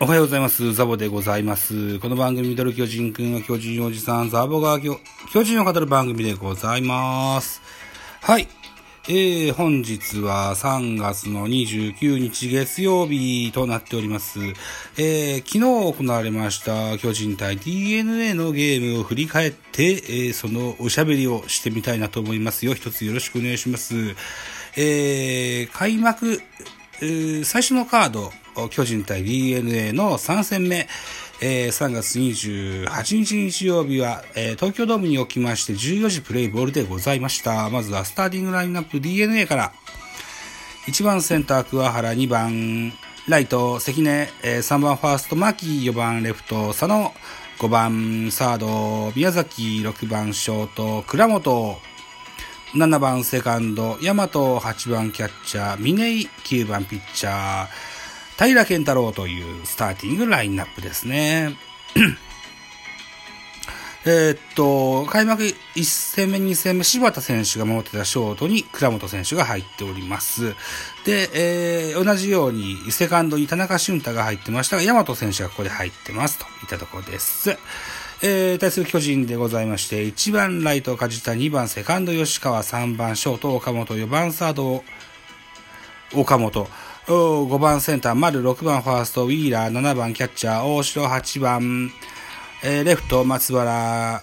おはようございます。ザボでございます。この番組、ミドル巨人くんは巨人おじさん、ザボが巨人を語る番組でございます。はい。えー、本日は3月の29日月曜日となっております。えー、昨日行われました巨人対 DNA のゲームを振り返って、えー、そのおしゃべりをしてみたいなと思いますよ。一つよろしくお願いします。えー、開幕、えー最初のカード、巨人対 DNA の3戦目、えー3月28日日曜日は、えー東京ドームにおきまして14時プレイボールでございました。まずはスターティングラインナップ DNA から、1番センター桑原、2番ライト関根、えー3番ファースト牧、4番レフト佐野、5番サード宮崎、6番ショート倉本、7番セカンド、大和、8番キャッチャー、峰井、9番ピッチャー、平健太郎というスターティングラインナップですね。えっと、開幕1戦目、2戦目、柴田選手が守ってたショートに倉本選手が入っております。で、えー同じようにセカンドに田中俊太が入ってましたが、大和選手がここで入ってますといったところです。えー対する巨人でございまして、1番ライト梶田、2番セカンド吉川、3番ショート岡本、4番サード岡本、5番センター丸、6番ファーストウィーラー、7番キャッチャー大城、8番、えーレフト松原、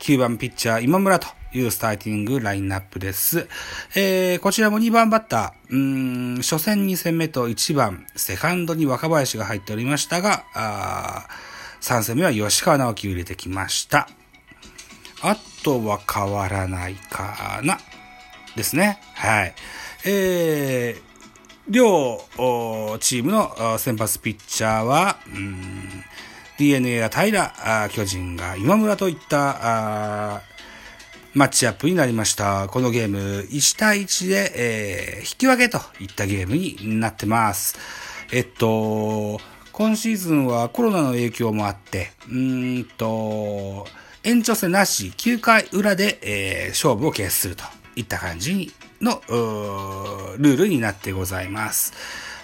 9番ピッチャー今村というスターティングラインナップです。えーこちらも2番バッター、うん、初戦2戦目と1番、セカンドに若林が入っておりましたが、あ3戦目は吉川直樹を入れてきました。あとは変わらないかな。ですね。はい。えー、両チームの先発ピッチャーは、うーん DNA が平、あ巨人が今村といったあマッチアップになりました。このゲーム、1対1で、えー引き分けといったゲームになってます。えっと、今シーズンはコロナの影響もあって、うんと、延長戦なし、9回裏で、えー勝負を決するといった感じの、ールールになってございます。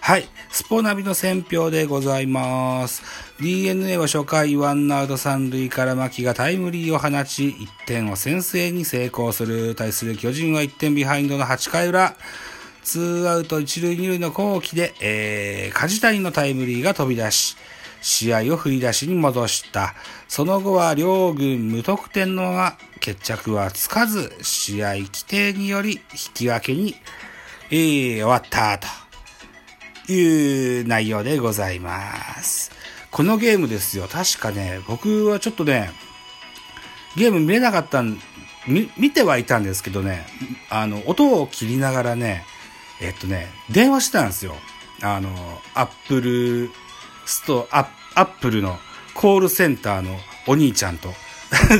はい。スポナビの選評でございます。DNA は初回ワンアウト三塁から牧がタイムリーを放ち、1点を先制に成功する。対する巨人は1点ビハインドの8回裏。ツーアウト一塁二塁の後期で、えー、梶谷のタイムリーが飛び出し、試合を振り出しに戻した。その後は両軍無得点のまま決着はつかず、試合規定により引き分けに、えー終わったという内容でございます。このゲームですよ。確かね、僕はちょっとね、ゲーム見れなかったん、み見てはいたんですけどね、あの、音を切りながらね、えっとね、電話してたんですよ。あの、アップルスト、アップルのコールセンターのお兄ちゃんと、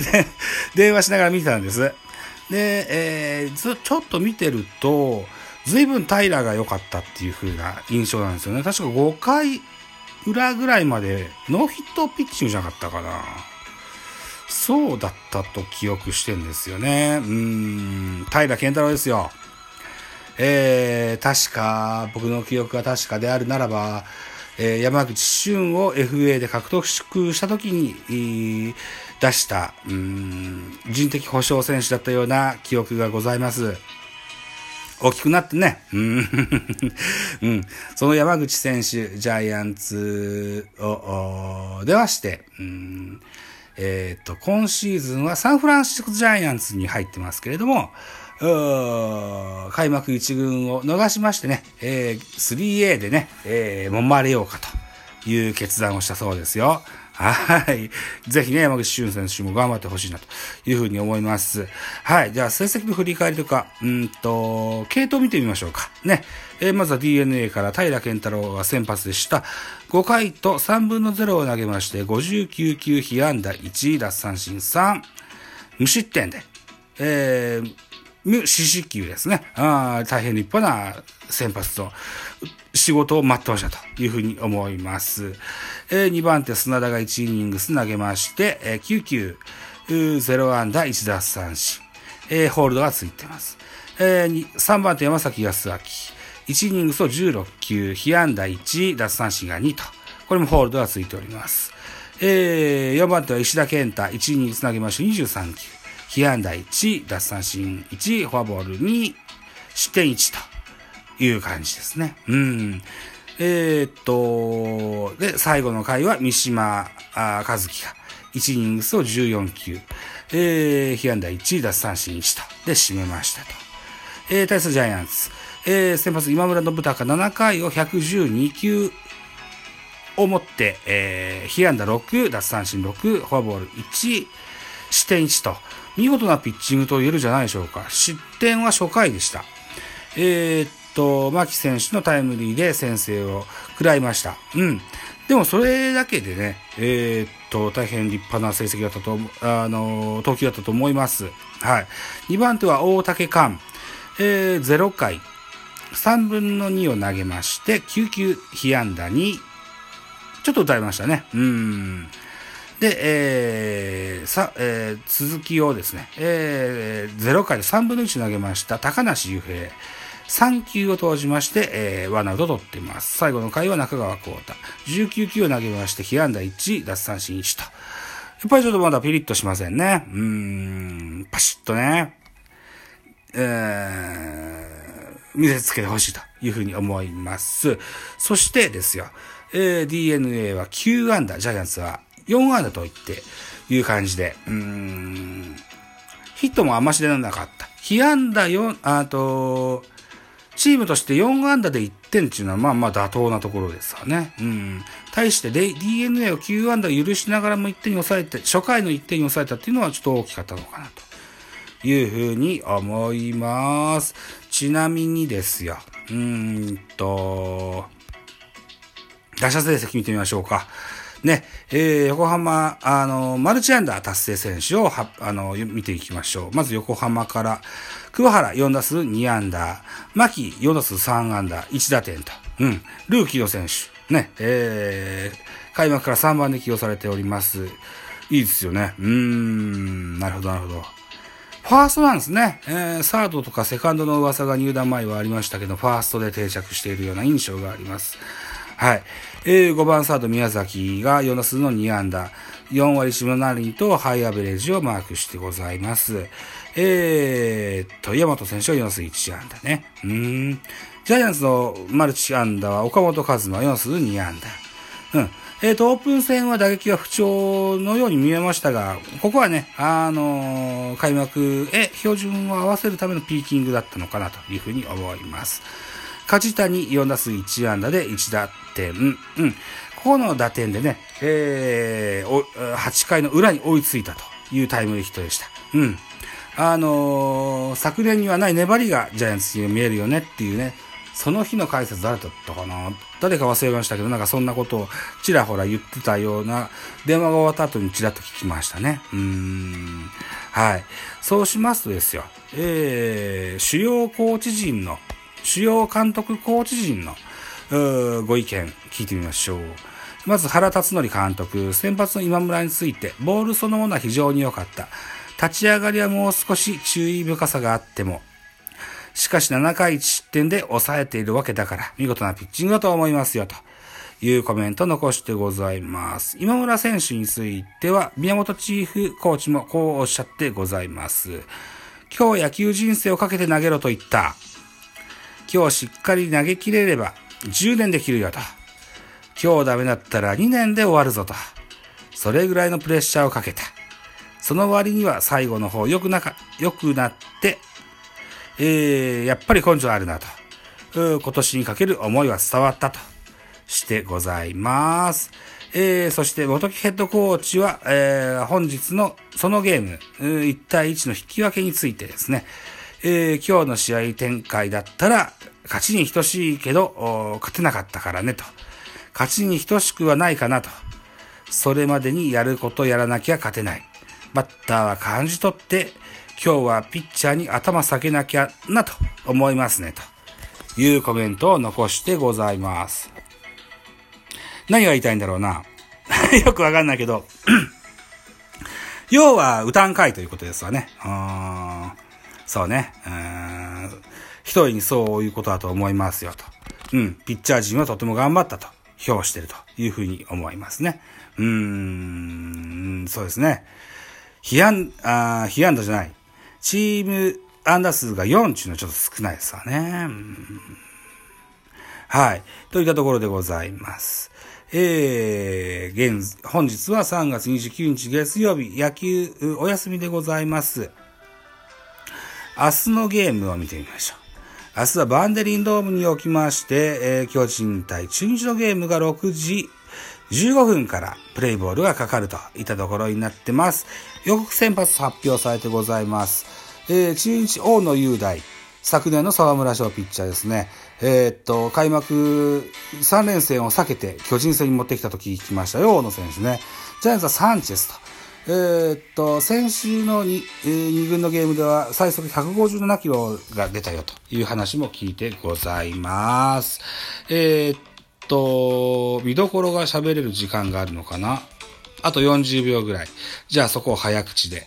電話しながら見てたんです。で、えーちょっと見てると、随分平良が良かったっていう風な印象なんですよね。確か5回裏ぐらいまでノーヒットピッチングじゃなかったかな。そうだったと記憶してんですよね。うーん、平健太郎ですよ。えー、確か、僕の記憶が確かであるならば、え山口俊を FA で獲得した時に、出した、うん、人的保障選手だったような記憶がございます。大きくなってね。うん。その山口選手、ジャイアンツを、おではして、うん。えっ、と、今シーズンはサンフランシスコジャイアンツに入ってますけれども、開幕一軍を逃しましてね、えー 3A でね、えー、揉まれようかという決断をしたそうですよ。はい。ぜひね、山口俊選手も頑張ってほしいなというふうに思います。はい。じゃあ、成績の振り返りとか、うんと、系統見てみましょうか。ね。えーまずは DNA から平健太郎が先発でした。5回と3分の0を投げまして、59球被安打1、奪三振3、無失点で、えー、無四死球ですね。あ大変立派な先発と仕事を全うしたというふうに思います。えー、2番手砂田が1イニングス投げまして、えー、9球、0安打1奪三振、えーホールドがついてます。えー3番手山崎康明、1イニングスを16球、被安打1、奪三振が2と、これもホールドがついております。えー、4番手は石田健太、1位につなげまして23球。被安打1、奪三振1、フォアボール2、失点1という感じですね。うん。えー、っと、で、最後の回は三島あ和樹が1イニングスを14球。えー、被安打1、奪三振1と。で、締めましたと。えー、対するジャイアンツ。えー、先発今村信孝7回を112球をもって、えー、被安打6、奪三振6、フォアボール1、失点1と、見事なピッチングと言えるじゃないでしょうか。失点は初回でした。えー、っと、牧選手のタイムリーで先制を食らいました。うん。でもそれだけでね、えー、っと、大変立派な成績だったと、あの、投球だったと思います。はい。2番手は大竹寛。えー、0回、3分の2を投げまして、9球被安打に、ちょっと打たれましたね。うん。で、えー、さ、えー、続きをですね、えー、0回で3分の1投げました、高梨雄平。3球を投じまして、えー、ワンアウト取っています。最後の回は中川幸太。19球を投げまして、被安打1、奪三振1と。やっぱりちょっとまだピリッとしませんね。うーん、パシッとね。えー、見せつけてほしいというふうに思います。そしてですよ、えー、DNA は9安打、ジャイアンツは4安打といっていう感じで、うん、ヒットもあんまし出なかった。被安打4、あと、チームとして4安打で1点っていうのはまあまあ妥当なところですわね。うん。対して DNA を9安打を許しながらも1点に抑えて、初回の1点に抑えたっていうのはちょっと大きかったのかなというふうに思います。ちなみにですよ。うーんと、打者成績見てみましょうか。ね、えー、横浜、あの、マルチアンダー達成選手をは、あの、見ていきましょう。まず横浜から、桑原4打数2安打、牧4打数3安打、1打点と。うん。ルーキーの選手。ね、えー、開幕から3番で起用されております。いいですよね。うーん、なるほど、なるほど。ファーストなんですね。えー、サードとかセカンドの噂が入団前はありましたけど、ファーストで定着しているような印象があります。はい。えー、5番サード宮崎が4打数の2安打、4割下7厘とハイアベレージをマークしてございます。えー、と、山本選手は4打数1安打ね。うん。ジャイアンツのマルチ安打は岡本和真4打数2安打。うん。えっ、と、オープン戦は打撃は不調のように見えましたが、ここはね、あのー開幕へ標準を合わせるためのピーキングだったのかなというふうに思います。梶谷4打数1安打で1打点。うん。ここの打点でね、えー、8回の裏に追いついたというタイムリーヒットでした。うん。あのー昨年にはない粘りがジャイアンツに見えるよねっていうね、その日の解説誰だったかな？誰か忘れましたけど、なんかそんなことをちらほら言ってたような、電話が終わった後にちらっと聞きましたね。うーん。はい。そうしますとですよ、えー、主要コーチ陣の、主要監督コーチ陣の、ご意見聞いてみましょう。まず原辰徳監督、先発の今村について、ボールそのものは非常に良かった。立ち上がりはもう少し注意深さがあっても、しかし7回1失点で抑えているわけだから、見事なピッチングだと思いますよ、というコメント残してございます。今村選手については、宮本チーフコーチもこうおっしゃってございます。今日野球人生をかけて投げろと言った。今日しっかり投げ切れれば、10年できるよと。今日ダメだったら2年で終わるぞと。それぐらいのプレッシャーをかけた。その割には最後の方良くなか、良くなって、えー、やっぱり根性あるなと。今年にかける思いは伝わったとしてございます。えー、そして、元木ヘッドコーチは、えー、本日のそのゲーム、1対1の引き分けについてですね、えー、今日の試合展開だったら、勝ちに等しいけど、勝てなかったからねと。勝ちに等しくはないかなと。それまでにやることやらなきゃ勝てない。バッターは感じ取って、今日はピッチャーに頭下げなきゃなと思いますね、というコメントを残してございます。何が言いたいんだろうな。よくわかんないけど。要は、歌ん会ということですわね。うーんそうね。うーん一人にそういうことだと思いますよ、と。うん。ピッチャー陣はとても頑張ったと表してるというふうに思いますね。うーん、そうですね。被安、あ被安打じゃない。チーム安打数が4っていうのはちょっと少ないですわね。はい。といったところでございます。えー、現、本日は3月29日月曜日、野球お休みでございます。明日のゲームを見てみましょう。明日はバンデリンドームにおきまして、えー、巨人対中日のゲームが6時15分からプレイボールがかかるといったところになってます。予告先発発表されてございます。えー、中日大野雄大、昨年の沢村賞ピッチャーですね。えー、っと、開幕3連戦を避けて巨人戦に持ってきたと聞きましたよ、大野選手ね。ジャイアンツはサンチェスと。えー、っと、先週の 2,、えー、2軍のゲームでは最速157キロが出たよという話も聞いてございます。えー、っと、見どころが喋れる時間があるのかな？あと40秒ぐらい。じゃあそこを早口で。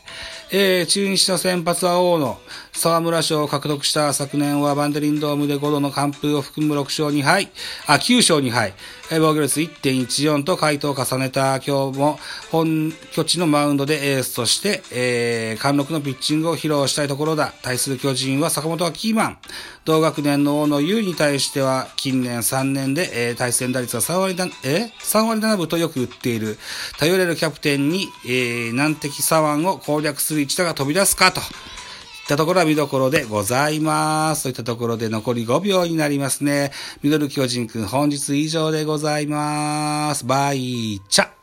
えー、中日の先発は大野。沢村賞を獲得した昨年はバンデリンドームで5度の完封を含む6勝2敗。あ、9勝2敗。防御率1.14と回答を重ねた今日も本拠地のマウンドでエースとして、えー、貫禄のピッチングを披露したいところだ。対する巨人は坂本はキーマン。同学年の大野優に対しては近年3年で、えー、対戦打率は3割だ、えー、3割7分とよく打っている。頼れるキャプテンに、えー、難敵左腕を攻略する一打が飛び出すかと。ったところは見どころでございます。といったところで残り5秒になりますね。ミドル巨人くん本日以上でございます。バイチャ